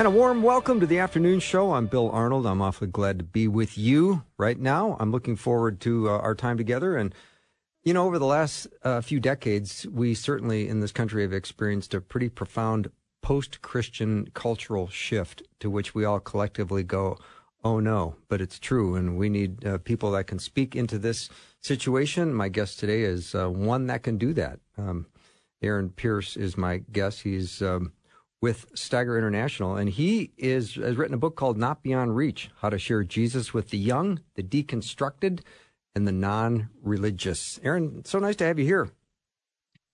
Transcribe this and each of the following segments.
And a warm welcome to the afternoon show. I'm Bill Arnold. I'm awfully glad to be with you right now. I'm looking forward to uh, our time together. And, you know, over the last uh, few decades, we certainly in this country have experienced a pretty profound post Christian cultural shift to which we all collectively go, oh no, but it's true. And we need uh, people that can speak into this situation. My guest today is uh, one that can do that. Um, Aaron Pierce is my guest. He's. Um, with Steiger International, and he is has written a book called Not Beyond Reach: How to Share Jesus with the Young, the Deconstructed, and the Non-Religious. Aaron, so nice to have you here.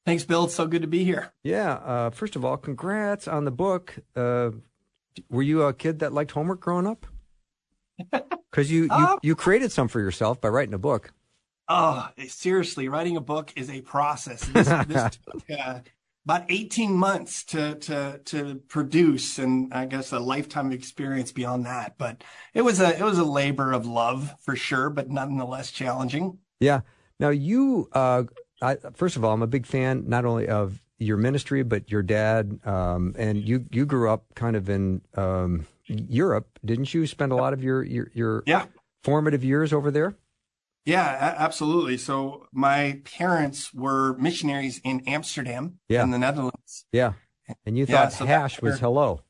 Thanks, Bill. It's so good to be here. Yeah. Uh, first of all, congrats on the book. Uh, were you a kid that liked homework growing up? Because you, you uh, you created some for yourself by writing a book. Oh, seriously, writing a book is a process. This, this took, uh, about 18 months to to to produce and I guess a lifetime of experience beyond that. But it was a it was a labor of love for sure, but nonetheless challenging. Yeah. Now you uh I, first of all, I'm a big fan not only of your ministry but your dad um and you you grew up kind of in um Europe, didn't you spend a lot of your your your yeah. formative years over there? Yeah, absolutely. So my parents were missionaries in Amsterdam yeah. in the Netherlands. Yeah. And you thought yeah, so hash was hello.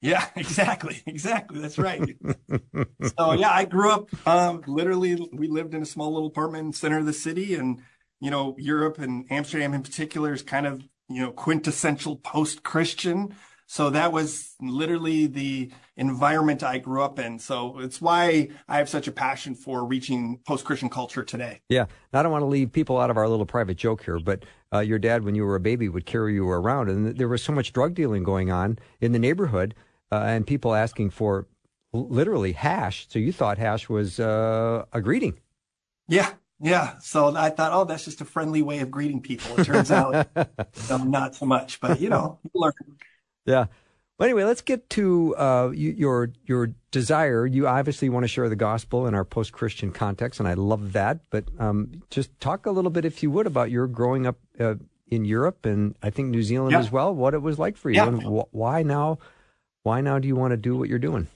Yeah, exactly. Exactly. That's right. so yeah, I grew up, um, literally we lived in a small little apartment in the center of the city and, you know, Europe and Amsterdam in particular is kind of, you know, quintessential post-Christian. So that was literally the environment I grew up in. So it's why I have such a passion for reaching post Christian culture today. Yeah. I don't want to leave people out of our little private joke here, but uh, your dad, when you were a baby, would carry you around, and there was so much drug dealing going on in the neighborhood, uh, and people asking for literally hash. So you thought hash was uh, a greeting. Yeah, yeah. So I thought, oh, that's just a friendly way of greeting people. It turns out not so much, but you know, you learn. Yeah. Well, anyway, let's get to uh, your your desire. You obviously want to share the gospel in our post Christian context, and I love that. But um, just talk a little bit, if you would, about your growing up uh, in Europe and I think New Zealand yeah. as well. What it was like for you, yeah. and wh- why now? Why now do you want to do what you're doing?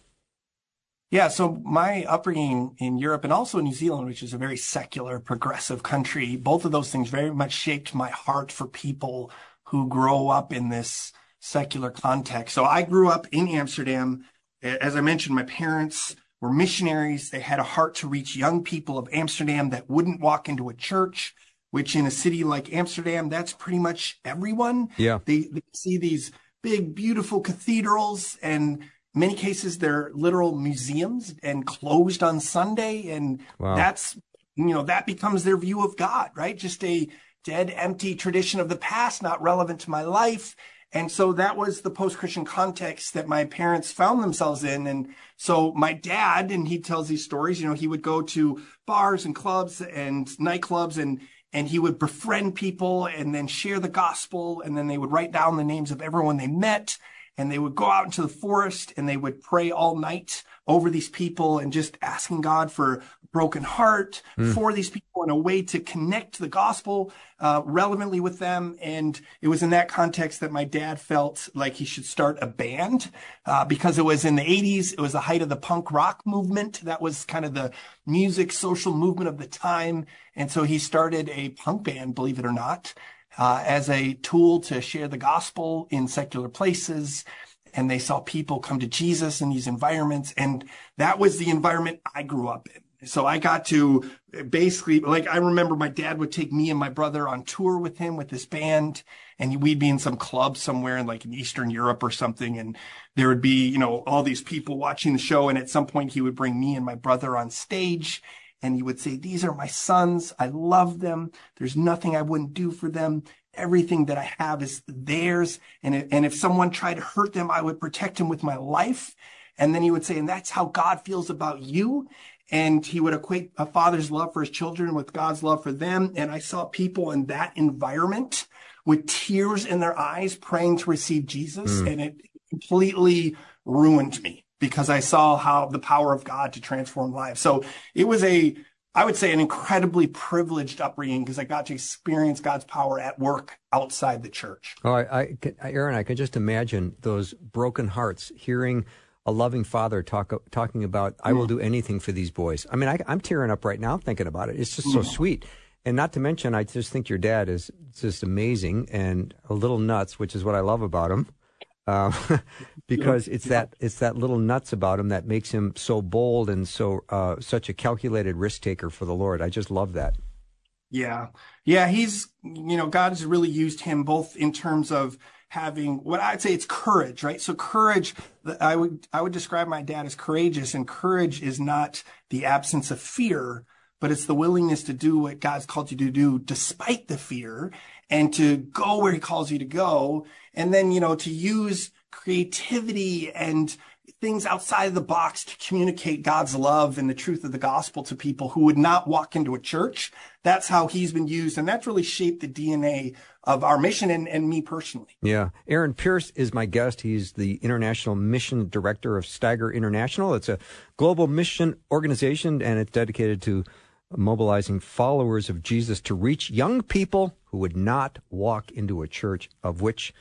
Yeah, so my upbringing in Europe and also New Zealand, which is a very secular, progressive country, both of those things very much shaped my heart for people who grow up in this secular context. So I grew up in Amsterdam. As I mentioned, my parents were missionaries. They had a heart to reach young people of Amsterdam that wouldn't walk into a church, which in a city like Amsterdam, that's pretty much everyone. Yeah. They, they see these big, beautiful cathedrals and many cases they're literal museums and closed on Sunday. And wow. that's, you know, that becomes their view of God, right? Just a dead, empty tradition of the past, not relevant to my life. And so that was the post-Christian context that my parents found themselves in. And so my dad, and he tells these stories, you know, he would go to bars and clubs and nightclubs and, and he would befriend people and then share the gospel. And then they would write down the names of everyone they met and they would go out into the forest and they would pray all night over these people and just asking God for broken heart mm. for these people and a way to connect the gospel uh, relevantly with them. And it was in that context that my dad felt like he should start a band uh, because it was in the 80s. It was the height of the punk rock movement. That was kind of the music social movement of the time. And so he started a punk band, believe it or not, uh, as a tool to share the gospel in secular places and they saw people come to Jesus in these environments. And that was the environment I grew up in. So I got to basically, like, I remember my dad would take me and my brother on tour with him with this band and we'd be in some club somewhere in like in Eastern Europe or something. And there would be, you know, all these people watching the show. And at some point he would bring me and my brother on stage and he would say, these are my sons. I love them. There's nothing I wouldn't do for them. everything that I have is theirs. And, and if someone tried to hurt them, I would protect him with my life. And then he would say, and that's how God feels about you. And he would equate a father's love for his children with God's love for them. And I saw people in that environment with tears in their eyes praying to receive Jesus. Mm. And it completely ruined me because I saw how the power of God to transform lives. So it was a, I would say an incredibly privileged upbringing because I got to experience God's power at work outside the church. Oh, I, I, Aaron, I can just imagine those broken hearts hearing a loving father talk talking about I will do anything for these boys. I mean, I, am tearing up right now thinking about it. It's just so sweet. And not to mention, I just think your dad is just amazing and a little nuts, which is what I love about him. Um, because it's that it's that little nuts about him that makes him so bold and so uh, such a calculated risk taker for the Lord. I just love that. Yeah, yeah, he's you know God's really used him both in terms of having what I'd say it's courage, right? So courage, I would I would describe my dad as courageous, and courage is not the absence of fear, but it's the willingness to do what God's called you to do despite the fear and to go where he calls you to go. And then, you know, to use creativity and things outside of the box to communicate God's love and the truth of the gospel to people who would not walk into a church. That's how he's been used. And that's really shaped the DNA of our mission and, and me personally. Yeah. Aaron Pierce is my guest. He's the International Mission Director of Steiger International. It's a global mission organization and it's dedicated to mobilizing followers of Jesus to reach young people who would not walk into a church, of which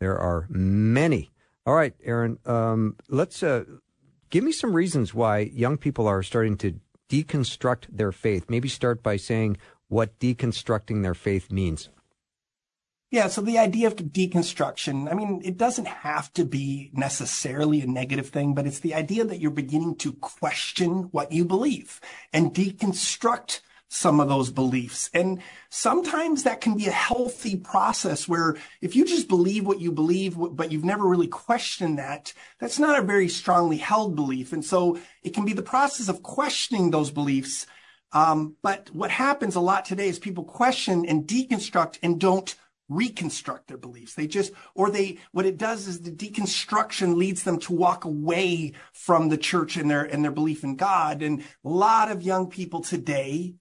there are many. All right, Aaron, um, let's uh, give me some reasons why young people are starting to deconstruct their faith. Maybe start by saying what deconstructing their faith means. Yeah, so the idea of deconstruction, I mean, it doesn't have to be necessarily a negative thing, but it's the idea that you're beginning to question what you believe and deconstruct some of those beliefs. And sometimes that can be a healthy process where if you just believe what you believe, but you've never really questioned that, that's not a very strongly held belief. And so it can be the process of questioning those beliefs. Um, but what happens a lot today is people question and deconstruct and don't reconstruct their beliefs. They just, or they, what it does is the deconstruction leads them to walk away from the church and their, and their belief in God. And a lot of young people today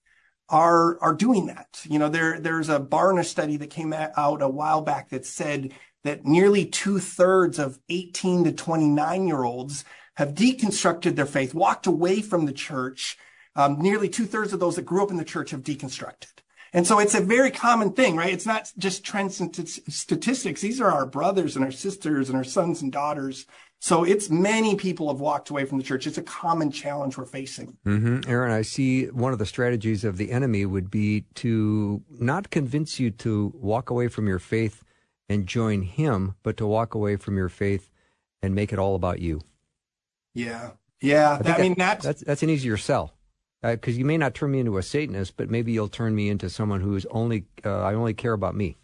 are, are doing that. You know, there, there's a Barna study that came out a while back that said that nearly two thirds of 18 to 29 year olds have deconstructed their faith, walked away from the church. Um, nearly two thirds of those that grew up in the church have deconstructed. And so it's a very common thing, right? It's not just trends and t- statistics. These are our brothers and our sisters and our sons and daughters. So it's many people have walked away from the church. It's a common challenge we're facing. Mm-hmm. Aaron, I see one of the strategies of the enemy would be to not convince you to walk away from your faith and join him, but to walk away from your faith and make it all about you. Yeah. Yeah. I, I mean, that's, that's, that's an easier sell because uh, you may not turn me into a Satanist, but maybe you'll turn me into someone who's only uh, I only care about me.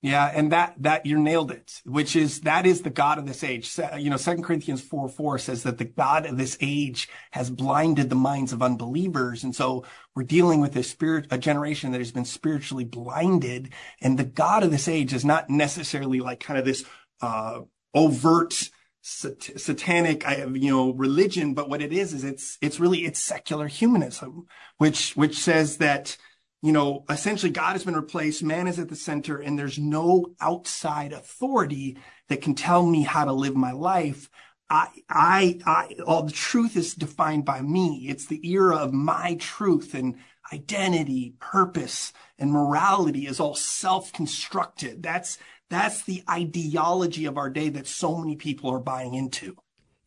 Yeah, and that that you nailed it. Which is that is the God of this age. You know, Second Corinthians four four says that the God of this age has blinded the minds of unbelievers, and so we're dealing with a spirit a generation that has been spiritually blinded. And the God of this age is not necessarily like kind of this uh, overt sat- satanic, you know, religion, but what it is is it's it's really it's secular humanism, which which says that you know essentially God has been replaced, man is at the center, and there's no outside authority that can tell me how to live my life. I, I, I, all the truth is defined by me. It's the era of my truth and identity, purpose, and morality is all self-constructed. That's, that's the ideology of our day that so many people are buying into.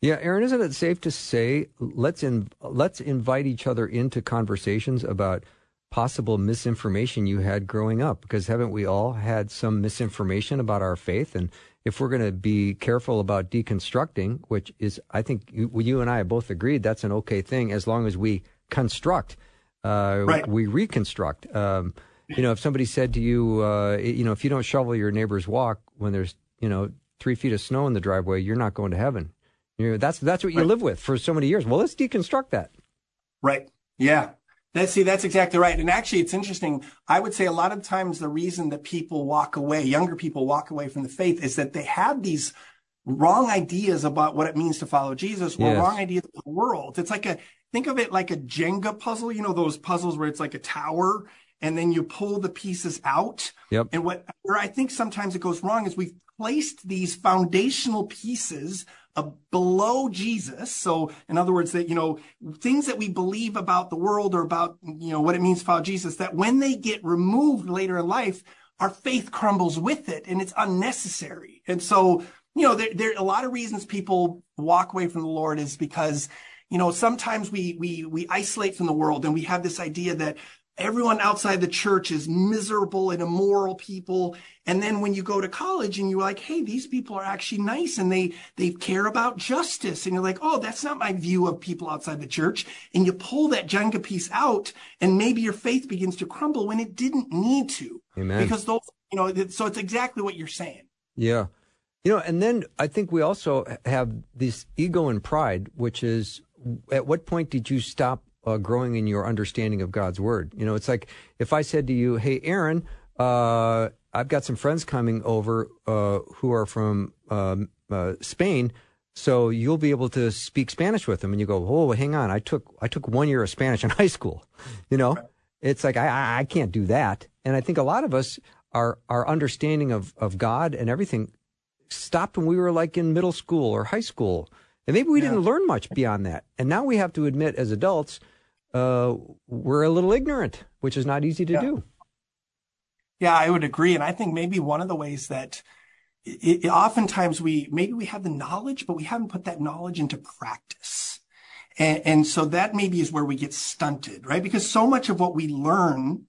Yeah, Aaron, isn't it safe to say let's in, let's invite each other into conversations about possible misinformation you had growing up? Because haven't we all had some misinformation about our faith? And if we're going to be careful about deconstructing, which is, I think you, you and I have both agreed that's an okay thing as long as we construct, uh, right. we reconstruct. Um, you know, if somebody said to you, uh, you know, if you don't shovel your neighbor's walk when there's, you know, three feet of snow in the driveway, you're not going to heaven. You know, that's that's what you right. live with for so many years. Well, let's deconstruct that. Right. Yeah. That see, that's exactly right. And actually, it's interesting. I would say a lot of times the reason that people walk away, younger people walk away from the faith, is that they have these wrong ideas about what it means to follow Jesus or yes. wrong ideas of the world. It's like a think of it like a Jenga puzzle. You know those puzzles where it's like a tower and then you pull the pieces out. Yep. And what where I think sometimes it goes wrong is we've placed these foundational pieces uh, below Jesus. So, in other words, that, you know, things that we believe about the world or about, you know, what it means to follow Jesus, that when they get removed later in life, our faith crumbles with it and it's unnecessary. And so, you know, there, there are a lot of reasons people walk away from the Lord is because, you know, sometimes we, we, we isolate from the world and we have this idea that, everyone outside the church is miserable and immoral people. And then when you go to college and you're like, hey, these people are actually nice and they, they care about justice. And you're like, oh, that's not my view of people outside the church. And you pull that Jenga piece out and maybe your faith begins to crumble when it didn't need to. Amen. Because those, you know, so it's exactly what you're saying. Yeah. You know, and then I think we also have this ego and pride, which is at what point did you stop uh, growing in your understanding of God's word. You know, it's like if I said to you, "Hey, Aaron, uh, I've got some friends coming over uh, who are from um, uh, Spain." So you'll be able to speak Spanish with them, and you go, "Oh, hang on! I took I took one year of Spanish in high school." You know, it's like I I can't do that, and I think a lot of us our our understanding of of God and everything stopped when we were like in middle school or high school, and maybe we yeah. didn't learn much beyond that. And now we have to admit, as adults, uh, we're a little ignorant, which is not easy to yeah. do. Yeah, I would agree. And I think maybe one of the ways that it, it, oftentimes we, maybe we have the knowledge, but we haven't put that knowledge into practice. And, and so that maybe is where we get stunted, right? Because so much of what we learn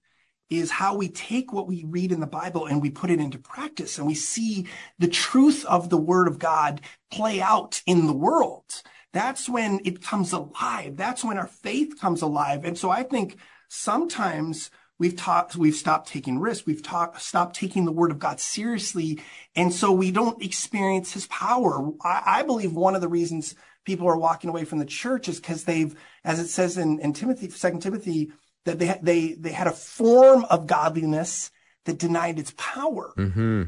is how we take what we read in the Bible and we put it into practice and we see the truth of the word of God play out in the world that's when it comes alive. That's when our faith comes alive. And so I think sometimes we've taught, we've stopped taking risks. We've taught, stopped taking the word of God seriously. And so we don't experience his power. I, I believe one of the reasons people are walking away from the church is because they've, as it says in, in Timothy, second Timothy, that they, they, they had a form of godliness that denied its power. Mm-hmm.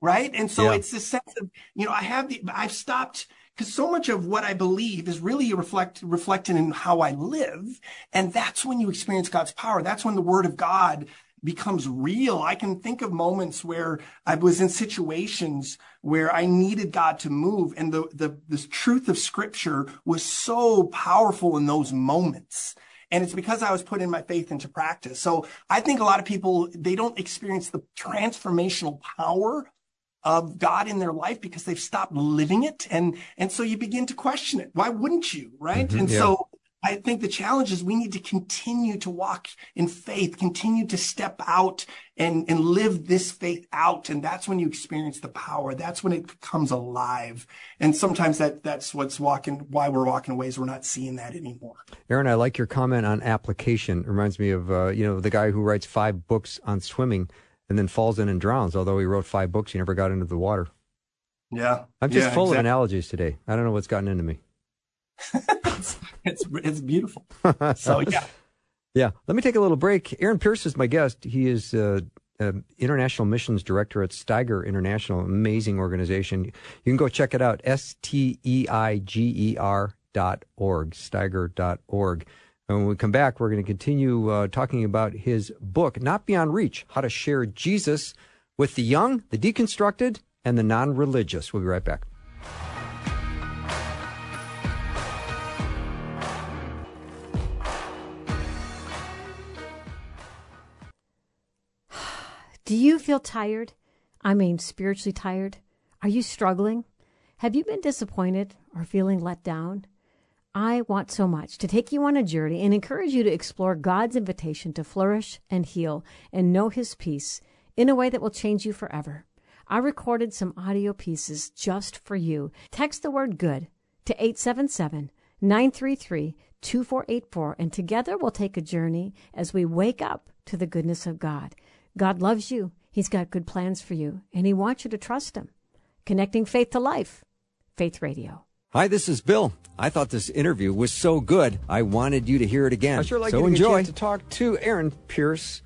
Right. And so yeah. it's this sense of, you know, I have the, I've stopped, because so much of what I believe is really reflect, reflected in how I live. And that's when you experience God's power. That's when the word of God becomes real. I can think of moments where I was in situations where I needed God to move and the, the, the truth of scripture was so powerful in those moments. And it's because I was putting my faith into practice. So I think a lot of people, they don't experience the transformational power of God in their life because they've stopped living it. And, and so you begin to question it. Why wouldn't you? Right. Mm-hmm, and yeah. so I think the challenge is we need to continue to walk in faith, continue to step out and, and live this faith out. And that's when you experience the power. That's when it comes alive. And sometimes that, that's what's walking, why we're walking away is we're not seeing that anymore. Aaron, I like your comment on application. It reminds me of, uh, you know, the guy who writes five books on swimming and then falls in and drowns. Although he wrote five books, he never got into the water. Yeah, I'm just yeah, full exactly. of analogies today. I don't know what's gotten into me. it's, it's, it's beautiful. So yeah, yeah. Let me take a little break. Aaron Pierce is my guest. He is uh, uh, international missions director at Steiger International, amazing organization. You can go check it out. S T E I G E R dot org, Steiger dot org. And when we come back, we're going to continue uh, talking about his book, Not Beyond Reach How to Share Jesus with the Young, the Deconstructed, and the Non Religious. We'll be right back. Do you feel tired? I mean, spiritually tired? Are you struggling? Have you been disappointed or feeling let down? I want so much to take you on a journey and encourage you to explore God's invitation to flourish and heal and know His peace in a way that will change you forever. I recorded some audio pieces just for you. Text the word good to 877 933 2484, and together we'll take a journey as we wake up to the goodness of God. God loves you, He's got good plans for you, and He wants you to trust Him. Connecting faith to life. Faith Radio. Hi, this is Bill. I thought this interview was so good, I wanted you to hear it again. I sure like so enjoy. to talk to Aaron Pierce.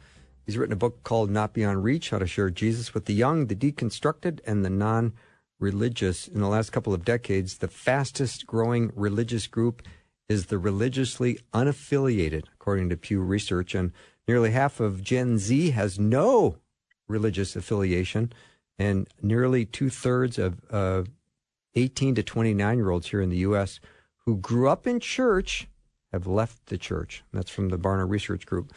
He's written a book called Not Beyond Reach How to Share Jesus with the Young, the Deconstructed, and the Non Religious. In the last couple of decades, the fastest growing religious group is the religiously unaffiliated, according to Pew Research. And nearly half of Gen Z has no religious affiliation, and nearly two thirds of uh, 18 to 29 year olds here in the U.S. who grew up in church have left the church. That's from the Barna Research Group.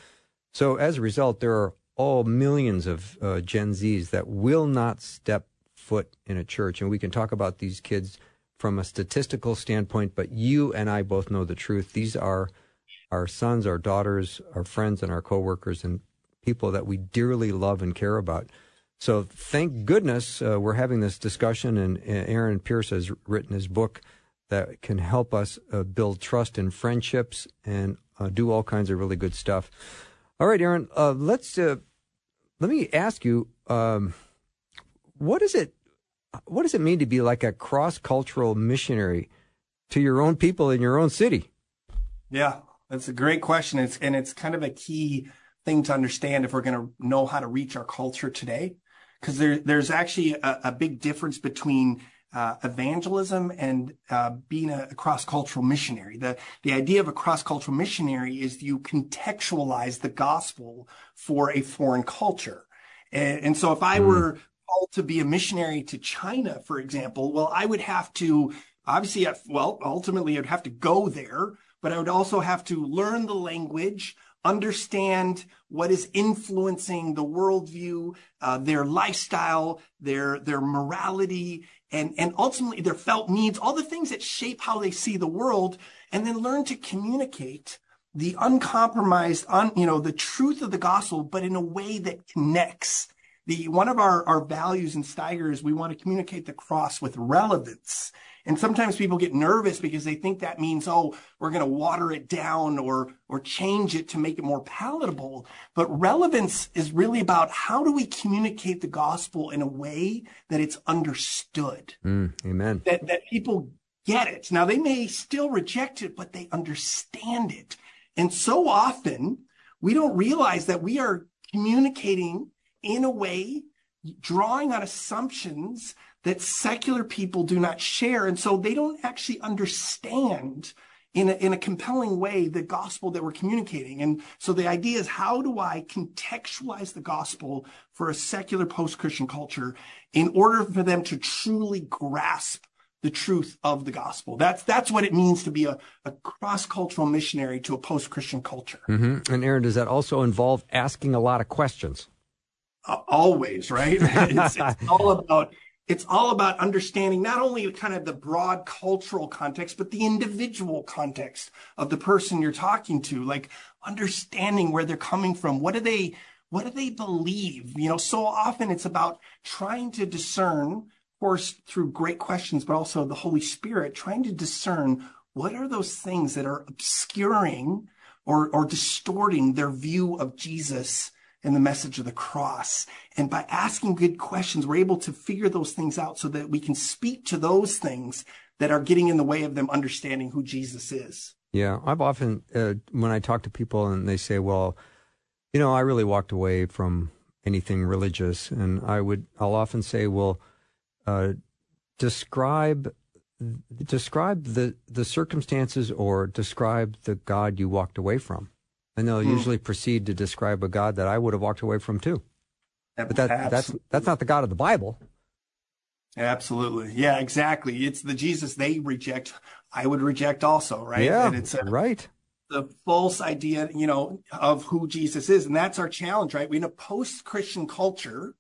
So as a result, there are all millions of uh, Gen Zs that will not step foot in a church. And we can talk about these kids from a statistical standpoint, but you and I both know the truth. These are our sons, our daughters, our friends, and our coworkers, and people that we dearly love and care about. So thank goodness uh, we're having this discussion, and Aaron Pierce has written his book that can help us uh, build trust and friendships and uh, do all kinds of really good stuff. All right, Aaron, uh, let's uh, let me ask you, um, what is it? What does it mean to be like a cross cultural missionary to your own people in your own city? Yeah, that's a great question. It's and it's kind of a key thing to understand if we're going to know how to reach our culture today because there, there's actually a, a, big difference between uh, evangelism and uh, being a, a cross-cultural missionary. The the idea of a cross-cultural missionary is you contextualize the gospel for a foreign culture. And, and so if I mm. were called to be a missionary to China, for example, well, I would have to obviously, well, ultimately, I'd have to go there, but I would also have to learn the language, understand what is influencing the worldview, uh, their lifestyle, their their morality, and and ultimately their felt needs, all the things that shape how they see the world, and then learn to communicate the uncompromised, un, you know, the truth of the gospel, but in a way that connects. The one of our our values in Steiger is we want to communicate the cross with relevance. And sometimes people get nervous because they think that means, oh, we're going to water it down or, or change it to make it more palatable. But relevance is really about how do we communicate the gospel in a way that it's understood? Mm, amen. That, that people get it. Now they may still reject it, but they understand it. And so often we don't realize that we are communicating in a way, drawing on assumptions that secular people do not share. And so they don't actually understand in a, in a compelling way the gospel that we're communicating. And so the idea is how do I contextualize the gospel for a secular post-Christian culture in order for them to truly grasp the truth of the gospel. That's that's what it means to be a, a cross-cultural missionary to a post-Christian culture. Mm-hmm. And Aaron, does that also involve asking a lot of questions? Uh, always, right? it's, it's all about it's all about understanding not only kind of the broad cultural context, but the individual context of the person you're talking to, like understanding where they're coming from. What do they, what do they believe? You know, so often it's about trying to discern, of course, through great questions, but also the Holy Spirit, trying to discern what are those things that are obscuring or, or distorting their view of Jesus and the message of the cross. And by asking good questions, we're able to figure those things out so that we can speak to those things that are getting in the way of them understanding who Jesus is. Yeah, I've often, uh, when I talk to people and they say, well, you know, I really walked away from anything religious. And I would, I'll often say, well, uh, describe describe the the circumstances or describe the God you walked away from and they'll hmm. usually proceed to describe a God that I would have walked away from too. But that, that's that's not the God of the Bible. Absolutely, yeah, exactly. It's the Jesus they reject. I would reject also, right? Yeah, and it's a, right. The false idea, you know, of who Jesus is, and that's our challenge, right? We in a post-Christian culture,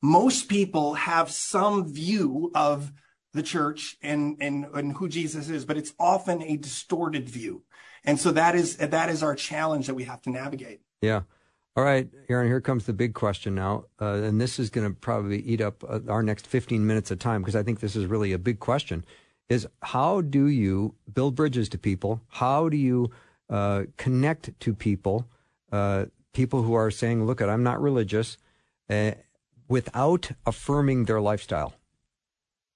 most people have some view of the church and and and who Jesus is, but it's often a distorted view. And so that is that is our challenge that we have to navigate. Yeah. All right, Aaron, here comes the big question now. Uh, and this is going to probably eat up uh, our next 15 minutes of time because I think this is really a big question is how do you build bridges to people? How do you uh, connect to people, uh, people who are saying, look, I'm not religious, uh, without affirming their lifestyle?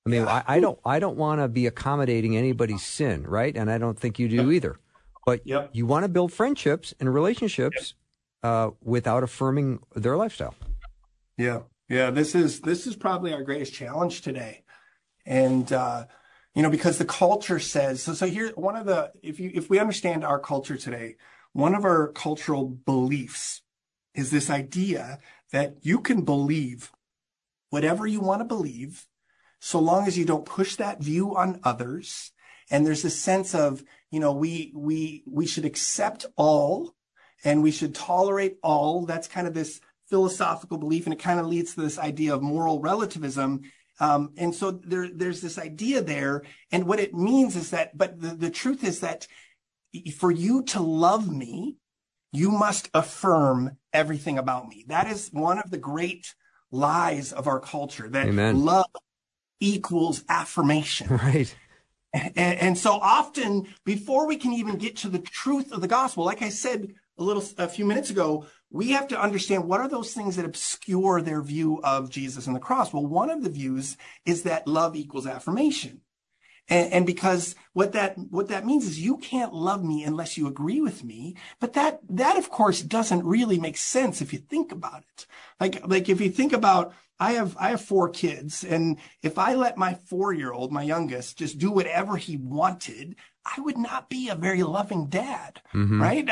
I mean, yeah. I, I, don't I don't want to be accommodating anybody's sin, right? And I don't think you do either. But yep. you want to build friendships and relationships yep. uh, without affirming their lifestyle. Yeah, yeah. This is this is probably our greatest challenge today, and uh, you know because the culture says so. So here, one of the if you if we understand our culture today, one of our cultural beliefs is this idea that you can believe whatever you want to believe so long as you don't push that view on others. And there's a sense of, you know, we, we, we should accept all and we should tolerate all. That's kind of this philosophical belief. And it kind of leads to this idea of moral relativism. Um, and so there, there's this idea there. And what it means is that, but the, the truth is that for you to love me, you must affirm everything about me. That is one of the great lies of our culture that Amen. love equals affirmation. Right. And, so often before we can even get to the truth of the gospel, like I said a little, a few minutes ago, we have to understand what are those things that obscure their view of Jesus and the cross. Well, one of the views is that love equals affirmation. And, and, because what that what that means is you can't love me unless you agree with me. But that that of course doesn't really make sense if you think about it. Like like if you think about I have I have four kids, and if I let my four year old, my youngest, just do whatever he wanted, I would not be a very loving dad, mm-hmm. right?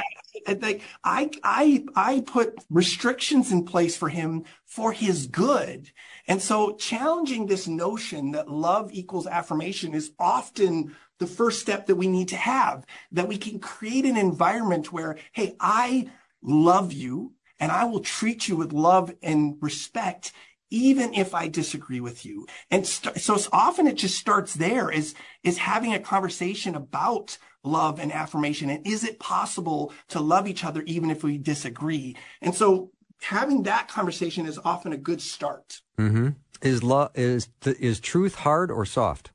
I, I I I put restrictions in place for him for his good, and so challenging this notion that love equals affirmation is often the first step that we need to have. That we can create an environment where, hey, I love you, and I will treat you with love and respect even if I disagree with you. And st- so often it just starts there is, is having a conversation about love and affirmation. And is it possible to love each other even if we disagree? And so having that conversation is often a good start. Mm-hmm. Is love, is, th- is truth hard or soft?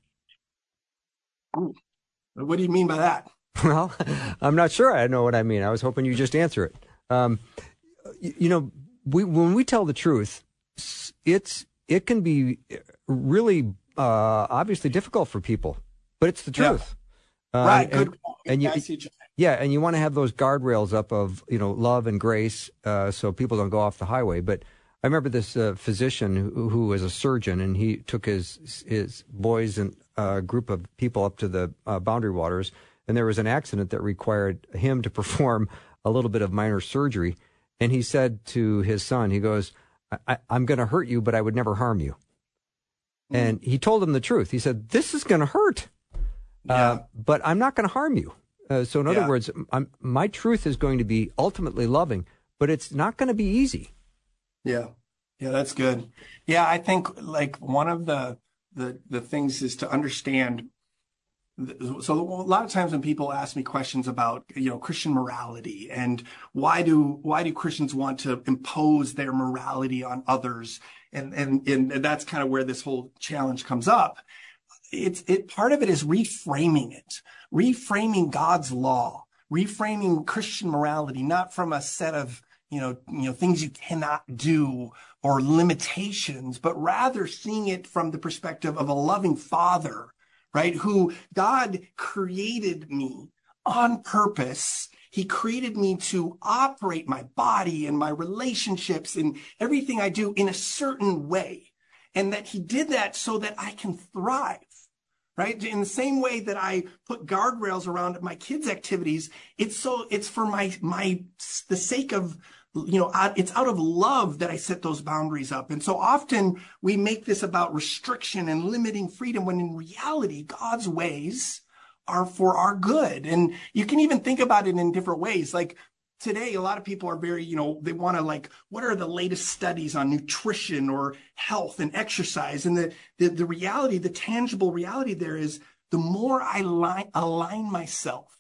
Ooh. What do you mean by that? Well, I'm not sure. I know what I mean. I was hoping you just answer it. Um, you, you know, we, when we tell the truth, it's it can be really uh, obviously difficult for people, but it's the truth. Yeah. Uh, right. And, Good. And you, yeah, and you want to have those guardrails up of you know love and grace, uh, so people don't go off the highway. But I remember this uh, physician who, who, was a surgeon, and he took his his boys and a uh, group of people up to the uh, boundary waters, and there was an accident that required him to perform a little bit of minor surgery. And he said to his son, he goes, I, am going to hurt you, but I would never harm you. Mm. And he told him the truth. He said, This is going to hurt, uh, yeah. uh, but I'm not going to harm you. Uh, so, in other yeah. words, I'm, my truth is going to be ultimately loving, but it's not going to be easy. Yeah. Yeah, that's good. Yeah, I think like one of the, the, the things is to understand so a lot of times when people ask me questions about you know christian morality and why do why do christians want to impose their morality on others? And and and that's kind of where this whole challenge comes up. It's it part of it is reframing it reframing god's law reframing christian morality not from a set of you know you know things you cannot do or limitations but rather seeing it from the perspective of a loving father right? Who God created me on purpose. He created me to operate my body and my relationships and everything I do in a certain way. And that he did that so that I can thrive right? In the same way that I put guardrails around my kids' activities, it's so, it's for my, my, the sake of you know, it's out of love that I set those boundaries up. And so often we make this about restriction and limiting freedom when in reality, God's ways are for our good. And you can even think about it in different ways. Like today, a lot of people are very, you know, they want to like, what are the latest studies on nutrition or health and exercise? And the, the, the reality, the tangible reality there is the more I line, align myself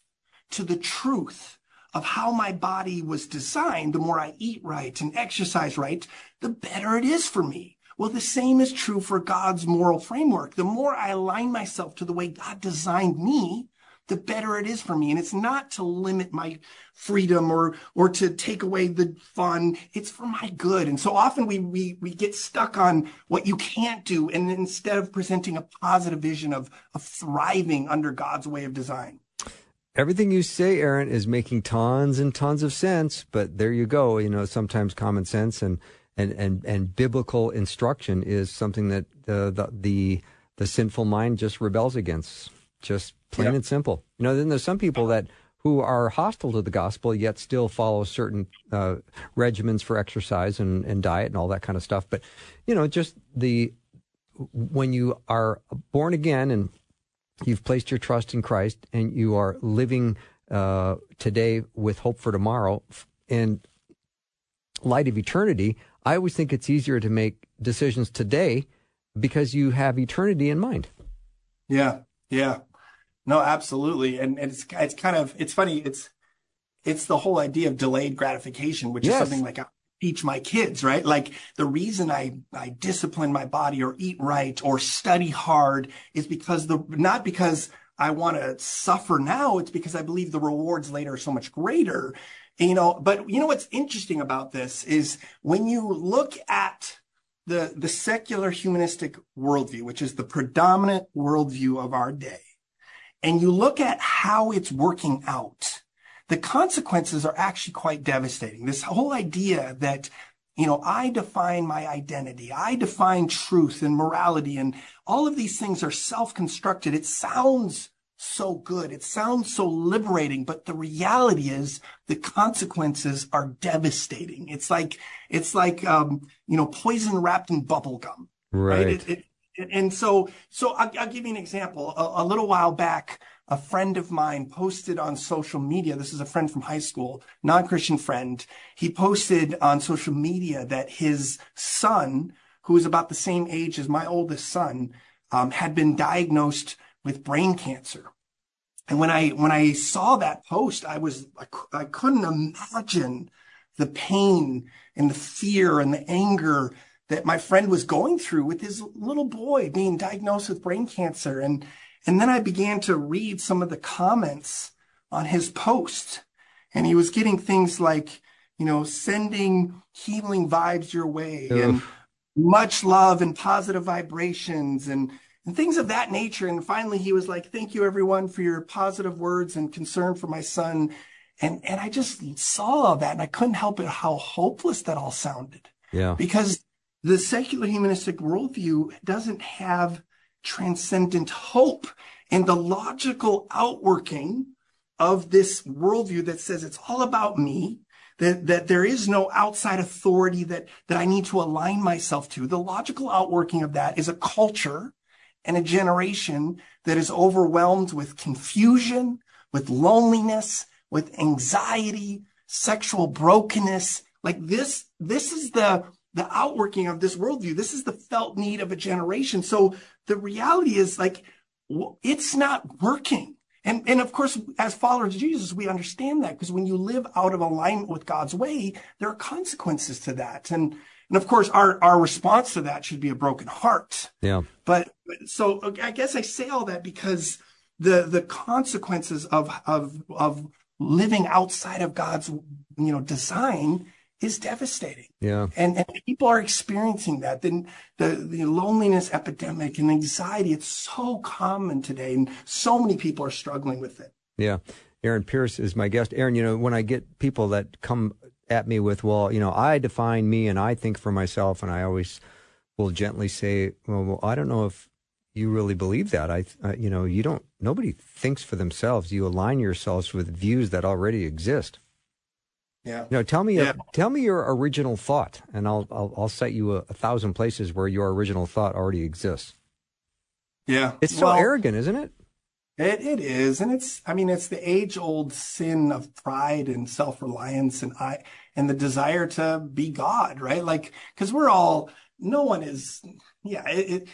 to the truth of how my body was designed, the more I eat right and exercise right, the better it is for me. Well, the same is true for God's moral framework. The more I align myself to the way God designed me, the better it is for me. And it's not to limit my freedom or, or to take away the fun. It's for my good. And so often we, we, we get stuck on what you can't do. And instead of presenting a positive vision of, of thriving under God's way of design. Everything you say, Aaron, is making tons and tons of sense, but there you go. You know, sometimes common sense and, and, and, and biblical instruction is something that uh, the, the, the sinful mind just rebels against. Just plain and simple. You know, then there's some people that who are hostile to the gospel yet still follow certain uh, regimens for exercise and, and diet and all that kind of stuff. But you know, just the when you are born again and you've placed your trust in Christ and you are living uh, today with hope for tomorrow in light of eternity, I always think it's easier to make decisions today because you have eternity in mind. Yeah, yeah. No, absolutely. And, and it's, it's kind of, it's funny. It's, it's the whole idea of delayed gratification, which yes. is something like I teach my kids, right? Like the reason I, I discipline my body or eat right or study hard is because the, not because I want to suffer now. It's because I believe the rewards later are so much greater, you know, but you know, what's interesting about this is when you look at the, the secular humanistic worldview, which is the predominant worldview of our day, and you look at how it's working out, the consequences are actually quite devastating. This whole idea that, you know, I define my identity, I define truth and morality, and all of these things are self-constructed. It sounds so good. It sounds so liberating, but the reality is the consequences are devastating. It's like, it's like, um, you know, poison wrapped in bubble gum. Right. right? It, it, and so, so I'll, I'll, give you an example. A, a, little while back, a friend of mine posted on social media. This is a friend from high school, non-Christian friend. He posted on social media that his son, who is about the same age as my oldest son, um, had been diagnosed with brain cancer. And when I, when I saw that post, I was, I, I couldn't imagine the pain and the fear and the anger that my friend was going through with his little boy being diagnosed with brain cancer. And, and then I began to read some of the comments on his post and he was getting things like, you know, sending healing vibes your way Oof. and much love and positive vibrations and, and things of that nature. And finally he was like, thank you everyone for your positive words and concern for my son. And, and I just saw all that and I couldn't help it how hopeless that all sounded. Yeah. Because the secular humanistic worldview doesn't have transcendent hope. And the logical outworking of this worldview that says it's all about me, that, that there is no outside authority that, that I need to align myself to. The logical outworking of that is a culture and a generation that is overwhelmed with confusion, with loneliness, with anxiety, sexual brokenness. Like this, this is the, the outworking of this worldview. This is the felt need of a generation. So the reality is like, it's not working. And, and of course, as followers of Jesus, we understand that because when you live out of alignment with God's way, there are consequences to that. And, and of course, our, our response to that should be a broken heart. Yeah. But so I guess I say all that because the, the consequences of, of, of living outside of God's, you know, design is devastating. Yeah. And, and people are experiencing that. Then the, the loneliness epidemic and anxiety, it's so common today. And so many people are struggling with it. Yeah. Aaron Pierce is my guest. Aaron, you know, when I get people that come at me with, well, you know, I define me and I think for myself, and I always will gently say, well, well I don't know if you really believe that. I, uh, you know, you don't, nobody thinks for themselves. You align yourselves with views that already exist. Yeah. You know, tell me, yeah. a, tell me your original thought, and I'll I'll, I'll cite you a, a, thousand places where your original thought already exists. Yeah, it's so well, arrogant, isn't it? It it is, and it's I mean it's the age old sin of pride and self reliance and I and the desire to be God, right? Like because we're all no one is yeah it, it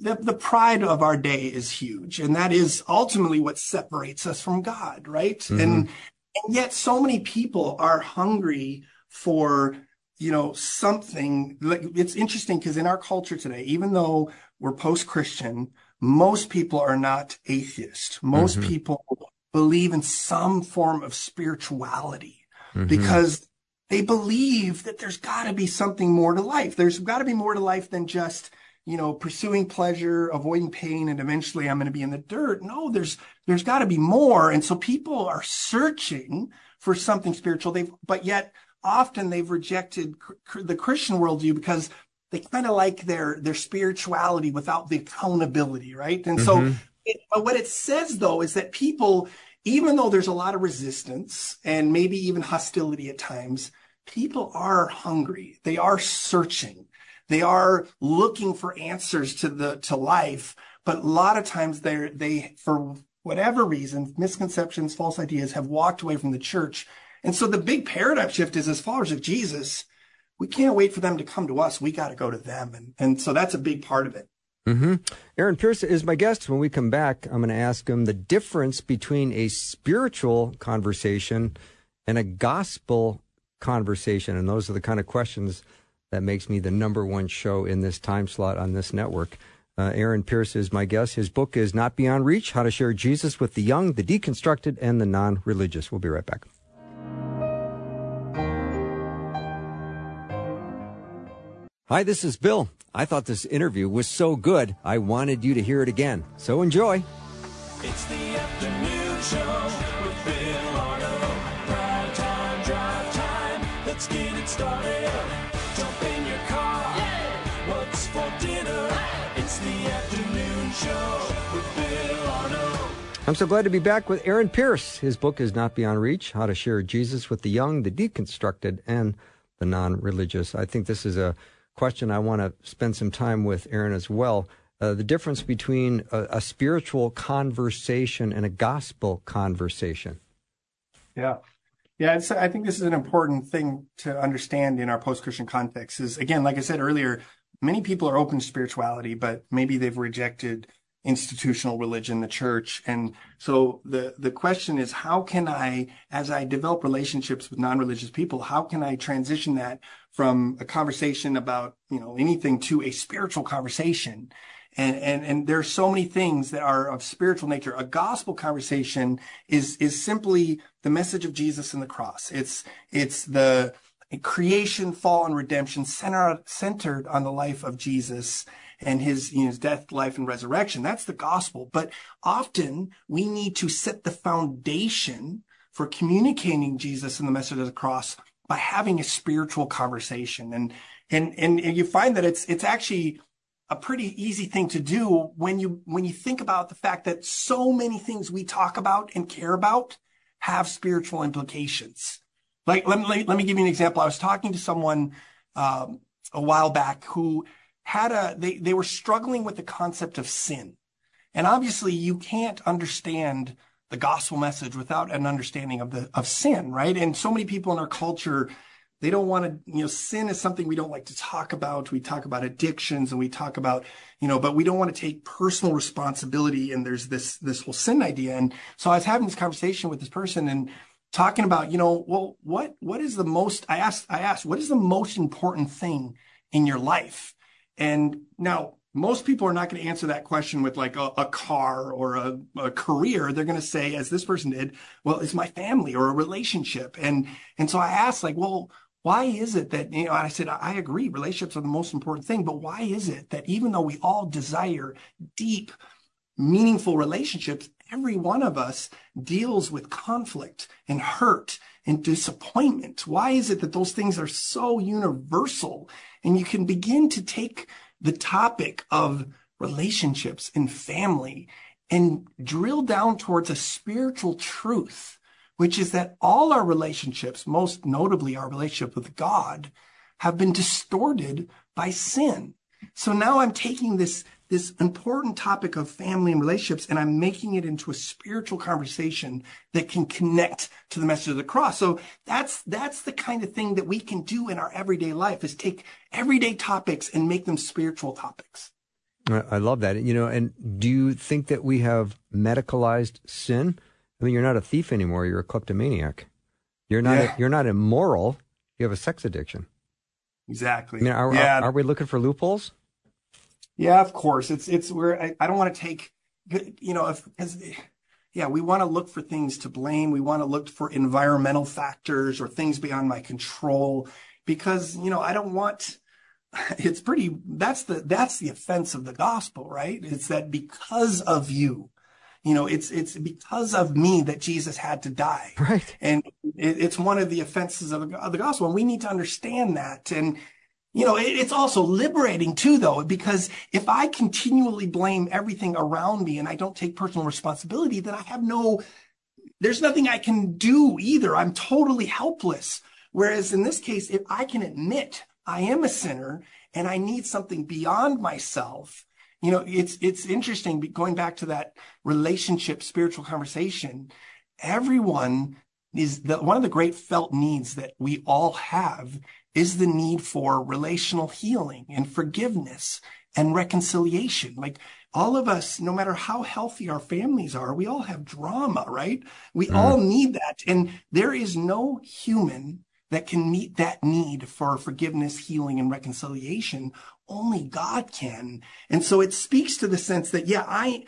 the, the pride of our day is huge and that is ultimately what separates us from God, right? Mm-hmm. And and yet so many people are hungry for, you know, something like it's interesting because in our culture today, even though we're post-Christian, most people are not atheist. Most mm-hmm. people believe in some form of spirituality mm-hmm. because they believe that there's got to be something more to life. There's got to be more to life than just, you know, pursuing pleasure, avoiding pain, and eventually I'm going to be in the dirt. No, there's, there's got to be more. And so people are searching for something spiritual. They've, but yet often they've rejected cr- the Christian worldview because they kind of like their, their spirituality without the accountability, right? And mm-hmm. so it, what it says though is that people, even though there's a lot of resistance and maybe even hostility at times, people are hungry. They are searching. They are looking for answers to the, to life. But a lot of times they're, they, for whatever reason, misconceptions, false ideas have walked away from the church. And so the big paradigm shift is as followers of Jesus, we can't wait for them to come to us. We got to go to them. And, and so that's a big part of it. Mm-hmm. Aaron Pierce is my guest. When we come back, I'm going to ask him the difference between a spiritual conversation and a gospel conversation. And those are the kind of questions that makes me the number one show in this time slot on this network. Uh, Aaron Pierce is my guest. His book is Not Beyond Reach How to Share Jesus with the Young, the Deconstructed, and the Non Religious. We'll be right back. Hi, this is Bill. I thought this interview was so good, I wanted you to hear it again. So enjoy. It's the afternoon show with Bill Arnold. Prime time, drive time. Let's get it started. I'm so glad to be back with Aaron Pierce. His book is Not Beyond Reach How to Share Jesus with the Young, the Deconstructed, and the Non Religious. I think this is a question I want to spend some time with Aaron as well. Uh, the difference between a, a, spiritual conversation and a gospel conversation. Yeah. Yeah, I think this is an important thing to understand in our post Christian context. Is again, like I said earlier, many people are open to spirituality, but maybe they've rejected institutional religion, the church. And so the, the question is, how can I, as I develop relationships with non-religious people, how can I transition that from a conversation about, you know, anything to a spiritual conversation? And, and, and there are so many things that are of spiritual nature. A gospel conversation is, is simply the message of Jesus and the cross. It's, it's the creation, fall, and redemption centered, centered on the life of Jesus and his, you know, his death, life, and resurrection. That's the gospel. But often we need to set the foundation for communicating Jesus and the message of the cross by having a spiritual conversation. And, and, and you find that it's, it's actually a pretty easy thing to do when you, when you think about the fact that so many things we talk about and care about have spiritual implications. Like, let me, let me give you an example. I was talking to someone, um, a while back who had a they they were struggling with the concept of sin. And obviously you can't understand the gospel message without an understanding of the of sin, right? And so many people in our culture they don't want to, you know, sin is something we don't like to talk about. We talk about addictions and we talk about, you know, but we don't want to take personal responsibility. And there's this, this whole sin idea. And so I was having this conversation with this person and talking about, you know, well, what, what is the most, I asked, I asked, what is the most important thing in your life? And now most people are not going to answer that question with like a, a car or a, a, career. They're going to say, as this person did, well, it's my family or a relationship. And, and so I asked like, well, why is it that, you know, I said, I agree. Relationships are the most important thing, but why is it that even though we all desire deep, meaningful relationships, every one of us deals with conflict and hurt and disappointment? Why is it that those things are so universal and you can begin to take the topic of relationships and family and drill down towards a spiritual truth, which is that all our relationships, most notably our relationship with God, have been distorted by sin. So now I'm taking this this important topic of family and relationships and I'm making it into a spiritual conversation that can connect to the message of the cross. So that's, that's the kind of thing that we can do in our everyday life is take everyday topics and make them spiritual topics. I love that. You know, and do you think that we have medicalized sin? I mean, you're not a thief anymore. You're a kleptomaniac. You're not, yeah. you're not immoral. You have a sex addiction. Exactly. I mean, are, yeah. are, are we looking for loopholes? Yeah, of course. It's it's where I, I don't want to take, you know, if because yeah, we want to look for things to blame. We want to look for environmental factors or things beyond my control because, you know, I don't want, it's pretty, that's the, that's the offense of the gospel, right? It's that because of you, you know, it's, it's because of me that Jesus had to die. Right. And it, it's one of the offenses of, of the gospel. And we need to understand that. And, you know, it, it's also liberating too, though, because if I continually blame everything around me and I don't take personal responsibility, then I have no, there's nothing I can do either. I'm totally helpless. Whereas in this case, if I can admit I am a sinner and I need something beyond myself, you know, it's, it's interesting going back to that relationship, spiritual conversation. Everyone is the, one of the great felt needs that we all have is the need for relational healing and forgiveness and reconciliation. Like all of us, no matter how healthy our families are, we all have drama, right? We mm. all need that. And there is no human that can meet that need for forgiveness, healing, and reconciliation. Only God can. And so it speaks to the sense that, yeah, I,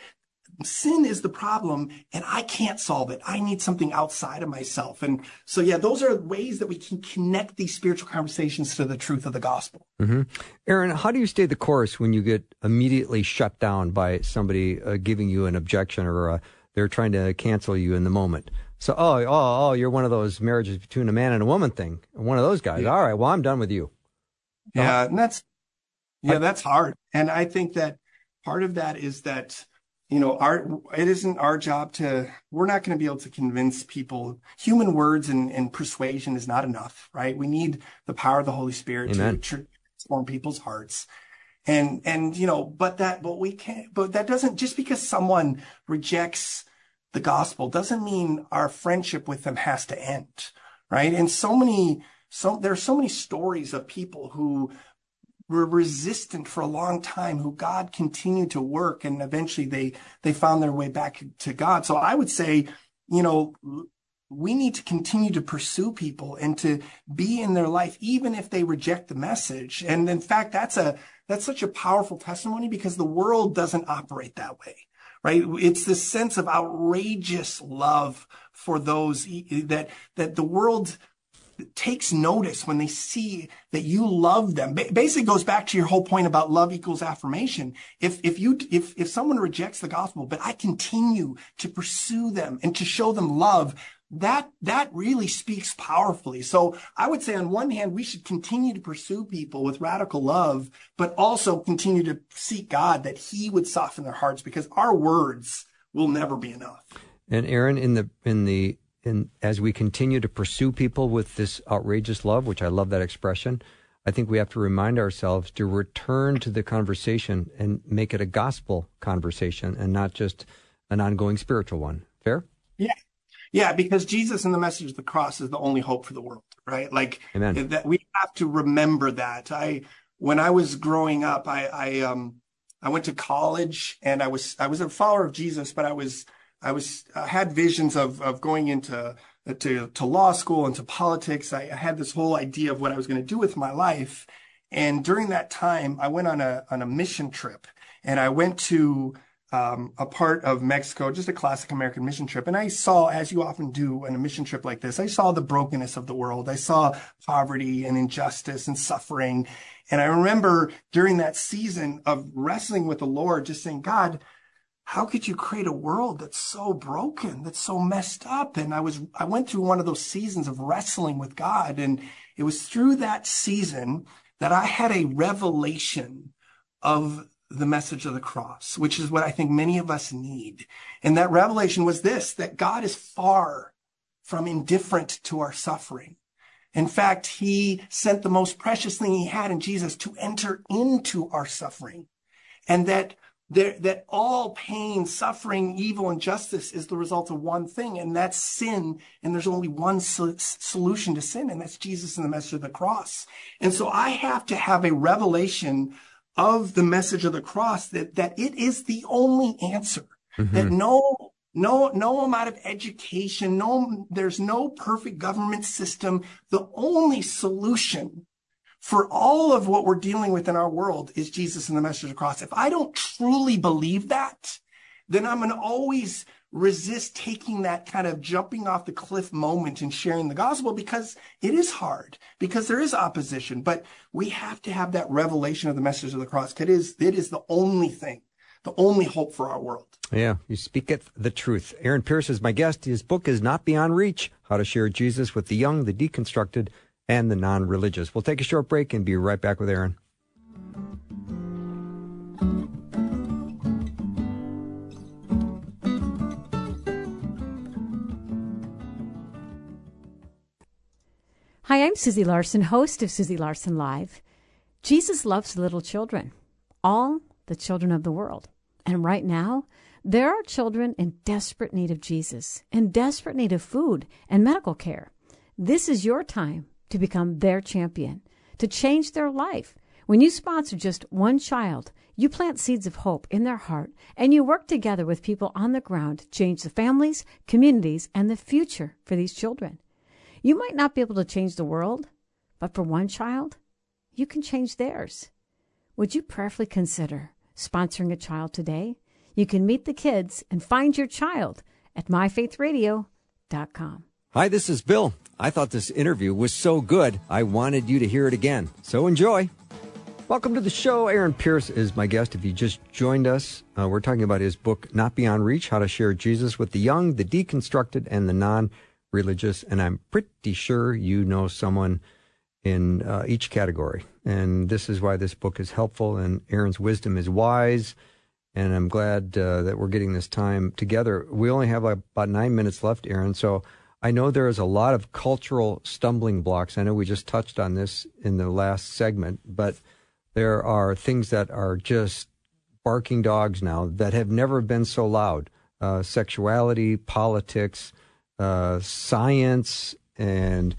sin is the problem and I can't solve it. I need something outside of myself. And so, yeah, those are ways that we can connect these spiritual conversations to the truth of the gospel. Mm-hmm. Aaron, how do you stay the course when you get immediately shut down by somebody uh, giving you an objection or uh, they're trying to cancel you in the moment? So, oh, oh, oh, you're one of those marriages between a man and a woman thing. One of those guys. Yeah. All right. Well, I'm done with you. Yeah. And that's, yeah, that's hard. And I think that part of that is that, you know, our, it isn't our job to, we're not going to be able to convince people. Human words and, and persuasion is not enough, right? We need the power of the Holy Spirit Amen. to transform people's hearts. And, and, you know, but that, but we can't, but that doesn't, just because someone rejects, the gospel doesn't mean our friendship with them has to end, right? And so many, so there are so many stories of people who were resistant for a long time, who God continued to work, and eventually they they found their way back to God. So I would say, you know, we need to continue to pursue people and to be in their life, even if they reject the message. And in fact, that's a that's such a powerful testimony because the world doesn't operate that way right? It's this sense of outrageous love for those that, that the world takes notice when they see that you love them. Basically goes back to your whole point about love equals affirmation. If, if you, if, if someone rejects the gospel, but I continue to pursue them and to show them love, that that really speaks powerfully. So I would say on one hand, we should continue to pursue people with radical love, but also continue to seek God that he would soften their hearts because our words will never be enough. And Aaron, in the in the in as we continue to pursue people with this outrageous love, which I love that expression, I think we have to remind ourselves to return to the conversation and make it a gospel conversation and not just an ongoing spiritual one. Fair? Yeah, yeah, because Jesus and the message of the cross is the only hope for the world, right? Like Amen. that we have to remember that. I when I was growing up, I, I um I went to college and I was I was a follower of Jesus, but I was I was I had visions of of going into to to law school and to politics. I, I had this whole idea of what I was going to do with my life. And during that time, I went on a on a mission trip, and I went to um, a part of Mexico, just a classic American mission trip. And I saw, as you often do on a mission trip like this, I saw the brokenness of the world. I saw poverty and injustice and suffering. And I remember during that season of wrestling with the Lord, just saying, God, how could you create a world that's so broken, that's so messed up? And I was, I went through one of those seasons of wrestling with God. And it was through that season that I had a revelation of the message of the cross, which is what I think many of us need. And that revelation was this, that God is far from indifferent to our suffering. In fact, he sent the most precious thing he had in Jesus to enter into our suffering. And that there, that all pain, suffering, evil, and justice is the result of one thing, and that's sin. And there's only one so- solution to sin, and that's Jesus and the message of the cross. And so I have to have a revelation of the message of the cross that, that it is the only answer. Mm-hmm. That no, no, no amount of education, no, there's no perfect government system. The only solution for all of what we're dealing with in our world is Jesus and the message of the cross. If I don't truly believe that, then I'm going to always resist taking that kind of jumping off the cliff moment and sharing the gospel because it is hard, because there is opposition. But we have to have that revelation of the message of the cross. It is, it is the only thing, the only hope for our world. Yeah, you speak it the truth. Aaron Pierce is my guest. His book is Not Beyond Reach How to Share Jesus with the Young, the Deconstructed, and the Non Religious. We'll take a short break and be right back with Aaron. Hi, I'm Susie Larson, host of Susie Larson Live. Jesus loves little children, all the children of the world. And right now, there are children in desperate need of Jesus, in desperate need of food and medical care. This is your time to become their champion, to change their life. When you sponsor just one child, you plant seeds of hope in their heart and you work together with people on the ground to change the families, communities, and the future for these children. You might not be able to change the world, but for one child, you can change theirs. Would you prayerfully consider sponsoring a child today? You can meet the kids and find your child at myfaithradio.com. Hi, this is Bill. I thought this interview was so good, I wanted you to hear it again. So enjoy. Welcome to the show. Aaron Pierce is my guest. If you just joined us, uh, we're talking about his book, Not Beyond Reach How to Share Jesus with the Young, the Deconstructed, and the Non religious, and I'm pretty sure you know someone in uh, each category. And this is why this book is helpful, and Aaron's wisdom is wise. And I'm glad uh, that we're getting this time together. We only have about nine minutes left, Aaron. So I know there is a lot of cultural stumbling blocks. I know we just touched on this in the last segment, but there are things that are just barking dogs now that have never been so loud. Uh, sexuality, politics, uh, science, and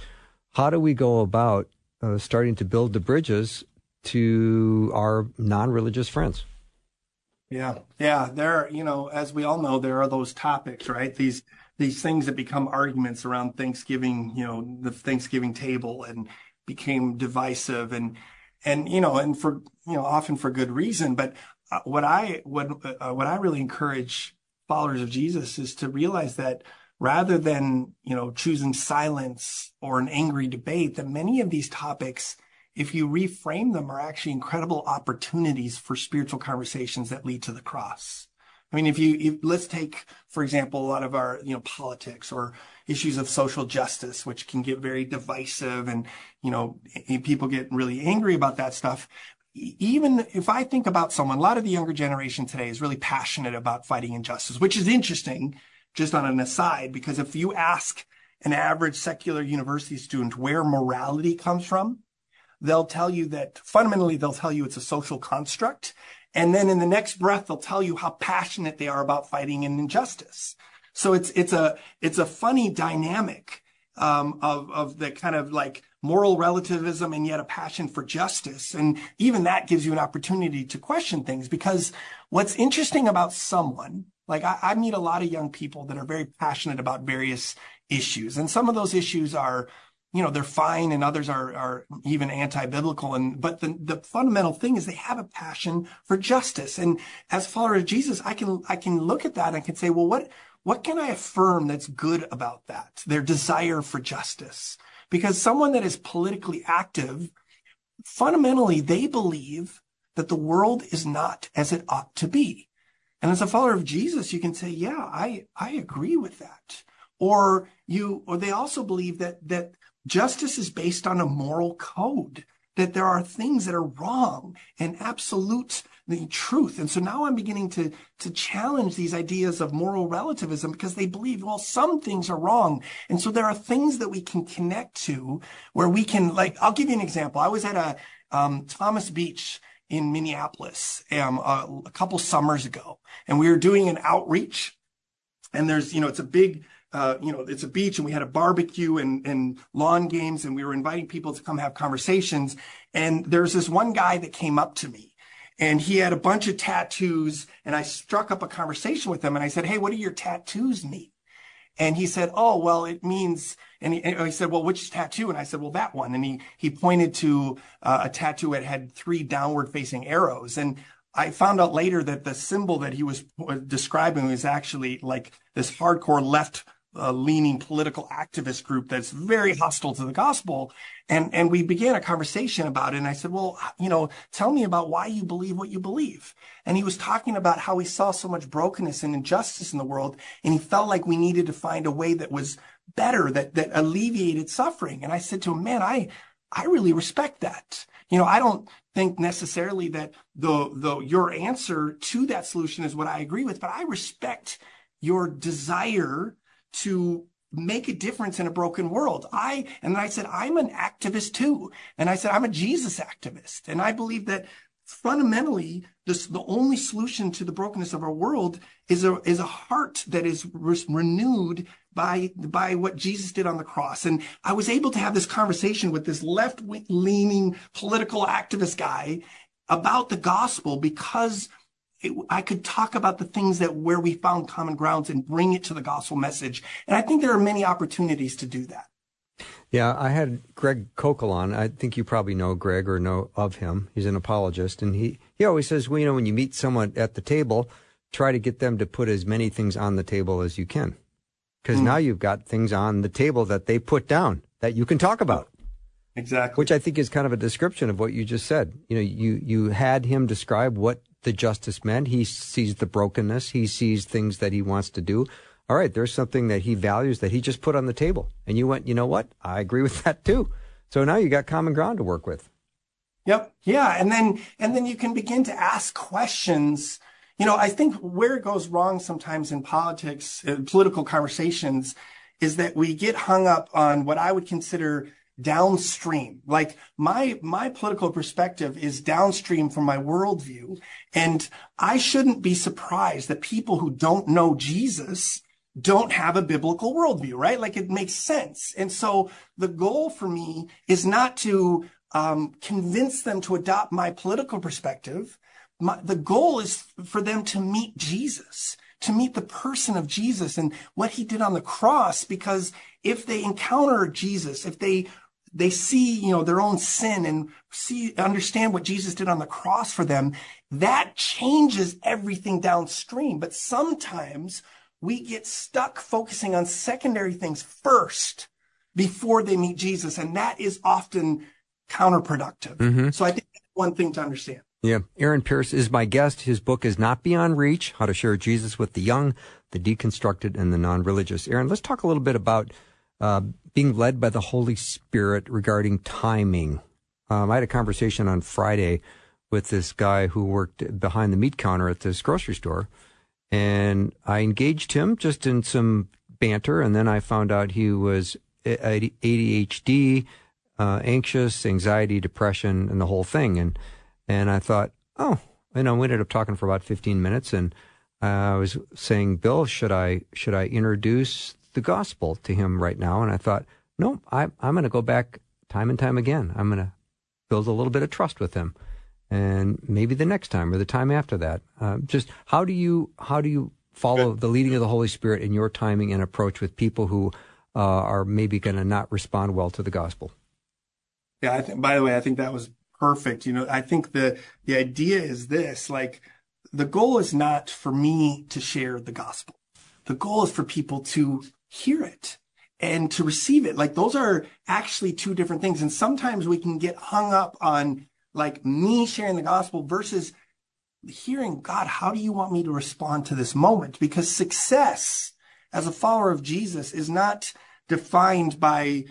how do we go about uh, starting to build the bridges to our non-religious friends? Yeah, yeah. There, you know, as we all know, there are those topics, right? These these things that become arguments around Thanksgiving, you know, the Thanksgiving table, and became divisive, and and you know, and for you know, often for good reason. But uh, what I what uh, what I really encourage followers of Jesus is to realize that rather than, you know, choosing silence or an angry debate, that many of these topics, if you reframe them, are actually incredible opportunities for spiritual conversations that lead to the cross. I mean, if you, if, let's take, for example, a lot of our, you know, politics or issues of social justice, which can get very divisive and, you know, people get really angry about that stuff. Even if I think about someone, a lot of the younger generation today is really passionate about fighting injustice, which is interesting just on an aside, because if you ask an average secular university student where morality comes from, they'll tell you that fundamentally they'll tell you it's a social construct. And then in the next breath, they'll tell you how passionate they are about fighting an injustice. So it's, it's a, it's a funny dynamic, um, of, of the kind of like moral relativism and yet a passion for justice. And even that gives you an opportunity to question things because what's interesting about someone like I, I meet a lot of young people that are very passionate about various issues. And some of those issues are, you know, they're fine and others are, are even anti-biblical. And, but the, the fundamental thing is they have a passion for justice. And as follower of Jesus, I can, I can look at that and I can say, well, what, what can I affirm that's good about that? Their desire for justice. Because someone that is politically active, fundamentally, they believe that the world is not as it ought to be. And as a follower of Jesus, you can say, yeah, I, I agree with that. Or you, or they also believe that, that justice is based on a moral code, that there are things that are wrong and absolute the truth. And so now I'm beginning to, to challenge these ideas of moral relativism because they believe, well, some things are wrong. And so there are things that we can connect to where we can, like, I'll give you an example. I was at a, um, Thomas Beach in Minneapolis um, a, a couple summers ago, and we were doing an outreach. And there's, you know, it's a big, uh, you know, it's a beach, and we had a barbecue and, and lawn games, and we were inviting people to come have conversations. And there's this one guy that came up to me, and he had a bunch of tattoos, and I struck up a conversation with him, and I said, "Hey, what do your tattoos mean?" And he said, "Oh, well, it means." And he, and he, said, "Well, which tattoo?" And I said, "Well, that one." And he he pointed to uh, a tattoo that had three downward facing arrows. And I found out later that the symbol that he was describing was actually like this hardcore left uh, leaning political activist group that's very hostile to the gospel. And, and we began a conversation about it. And I said, well, you know, tell me about why you believe what you believe. And he was talking about how he saw so much brokenness and injustice in the world. And he felt like we needed to find a way that was better, that, that alleviated suffering. And I said to him, man, I, I really respect that. You know, I don't think necessarily that the, the, your answer to that solution is what I agree with, but I respect your desire to make a difference in a broken world. I, and I said, I'm an activist too. And I said, I'm a Jesus activist. And I believe that fundamentally, the only solution to the brokenness of our world is a, is a heart that is re- renewed by, by what Jesus did on the cross. And I was able to have this conversation with this left leaning political activist guy about the gospel because it, I could talk about the things that where we found common grounds and bring it to the gospel message. And I think there are many opportunities to do that. Yeah, I had Greg Koukl on. I think you probably know Greg or know of him. He's an apologist, and he, he always says, well, you know, when you meet someone at the table, try to get them to put as many things on the table as you can. Because mm. now you've got things on the table that they put down that you can talk about. Exactly. Which I think is kind of a description of what you just said. You know, you, you had him describe what the justice meant. He sees the brokenness. He sees things that he wants to do. All right, there's something that he values that he just put on the table. And you went, you know what? I agree with that too. So now you got common ground to work with. Yep. Yeah. And then, and then you can begin to ask questions. You know, I think where it goes wrong sometimes in politics, uh, political conversations is that we get hung up on what I would consider downstream. Like my, my political perspective is downstream from my worldview. And I shouldn't be surprised that people who don't know Jesus don't have a biblical worldview, right? Like it makes sense. And so the goal for me is not to um, convince them to adopt my political perspective. My, the goal is for them to meet Jesus, to meet the person of Jesus and what he did on the cross. Because if they encounter Jesus, if they they see, you know, their own sin and see, understand what Jesus did on the cross for them, that changes everything downstream. But sometimes we get stuck focusing on secondary things first before they meet Jesus. And that is often counterproductive. Mm-hmm. So I think that's one thing to understand. Yeah. Aaron Pierce is my guest. His book is Not Beyond Reach, How to Share Jesus with the Young, the Deconstructed, and the Non-Religious. Aaron, let's talk a little bit about uh, being led by the Holy Spirit regarding timing. Um, I had a conversation on Friday with this guy who worked behind the meat counter at this grocery store, and I engaged him just in some banter, and then I found out he was ADHD, uh, anxious, anxiety, depression, and the whole thing. And and I thought, oh, you know, we ended up talking for about 15 minutes, and I was saying, Bill, should I should I introduce the gospel to him right now. And I thought, no, I, I'm going to go back time and time again. I'm going to build a little bit of trust with him. And maybe the next time or the time after that. Uh, just how do you how do you follow the leading of the Holy Spirit in your timing and approach with people who uh, are maybe going to not respond well to the gospel? Yeah, I think. By the way, I think that was perfect. You know, I think the the idea is this: like, the goal is not for me to share the gospel. The goal is for people to hear it and to receive it. Like those are actually two different things. And sometimes we can get hung up on like me sharing the gospel versus hearing God, how do you want me to respond to this moment? Because success as a follower of Jesus is not defined by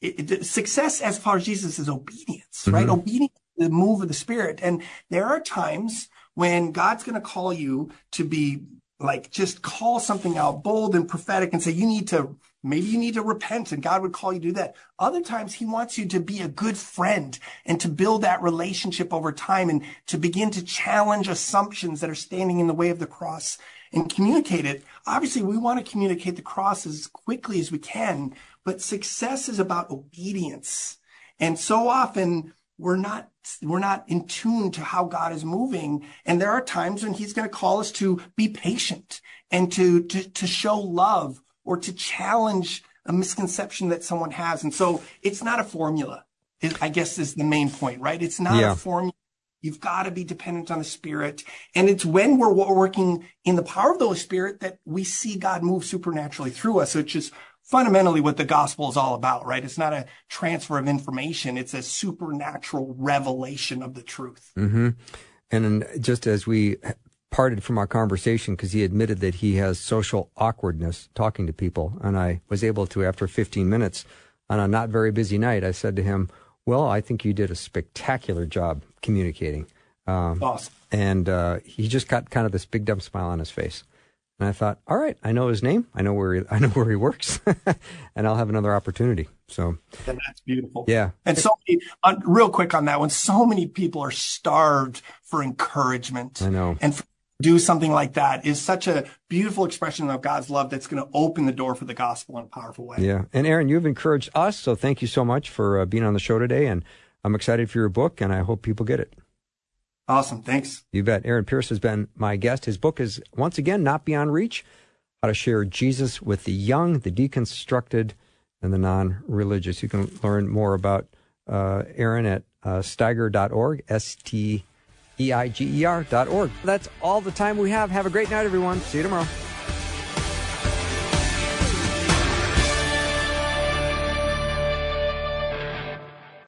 it, it, success as far as Jesus is obedience, mm-hmm. right? Obedience, the move of the spirit. And there are times when God's going to call you to be like just call something out bold and prophetic and say, you need to, maybe you need to repent and God would call you to do that. Other times he wants you to be a good friend and to build that relationship over time and to begin to challenge assumptions that are standing in the way of the cross and communicate it. Obviously, we want to communicate the cross as quickly as we can, but success is about obedience. And so often we're not we're not in tune to how God is moving. And there are times when he's going to call us to be patient and to, to, to show love or to challenge a misconception that someone has. And so it's not a formula, I guess is the main point, right? It's not yeah. a formula You've got to be dependent on the Spirit. And it's when we're working in the power of the Holy Spirit that we see God move supernaturally through us, which is fundamentally what the gospel is all about, right? It's not a transfer of information. It's a supernatural revelation of the truth. Mm-hmm. And just as we parted from our conversation because he admitted that he has social awkwardness talking to people. And I was able to, after 15 minutes on a not very busy night, I said to him, Well, I think you did a spectacular job communicating. Um, awesome. And uh, he just got kind of this big dumb smile on his face. And I thought, all right, I know his name, I know where he, I know where he works, and I'll have another opportunity. So and that's beautiful. Yeah. And so, many, uh, real quick on that one, so many people are starved for encouragement. I know. And do something like that is such a beautiful expression of God's love that's going to open the door for the gospel in a powerful way. Yeah. And Aaron, you've encouraged us, so thank you so much for uh, being on the show today. And I'm excited for your book, and I hope people get it. Awesome. Thanks. You bet. Aaron Pierce has been my guest. His book is, once again, Not Beyond Reach How to Share Jesus with the Young, the Deconstructed, and the Non Religious. You can learn more about uh, Aaron at uh, steiger.org, S T E I G E R.org. That's all the time we have. Have a great night, everyone. See you tomorrow.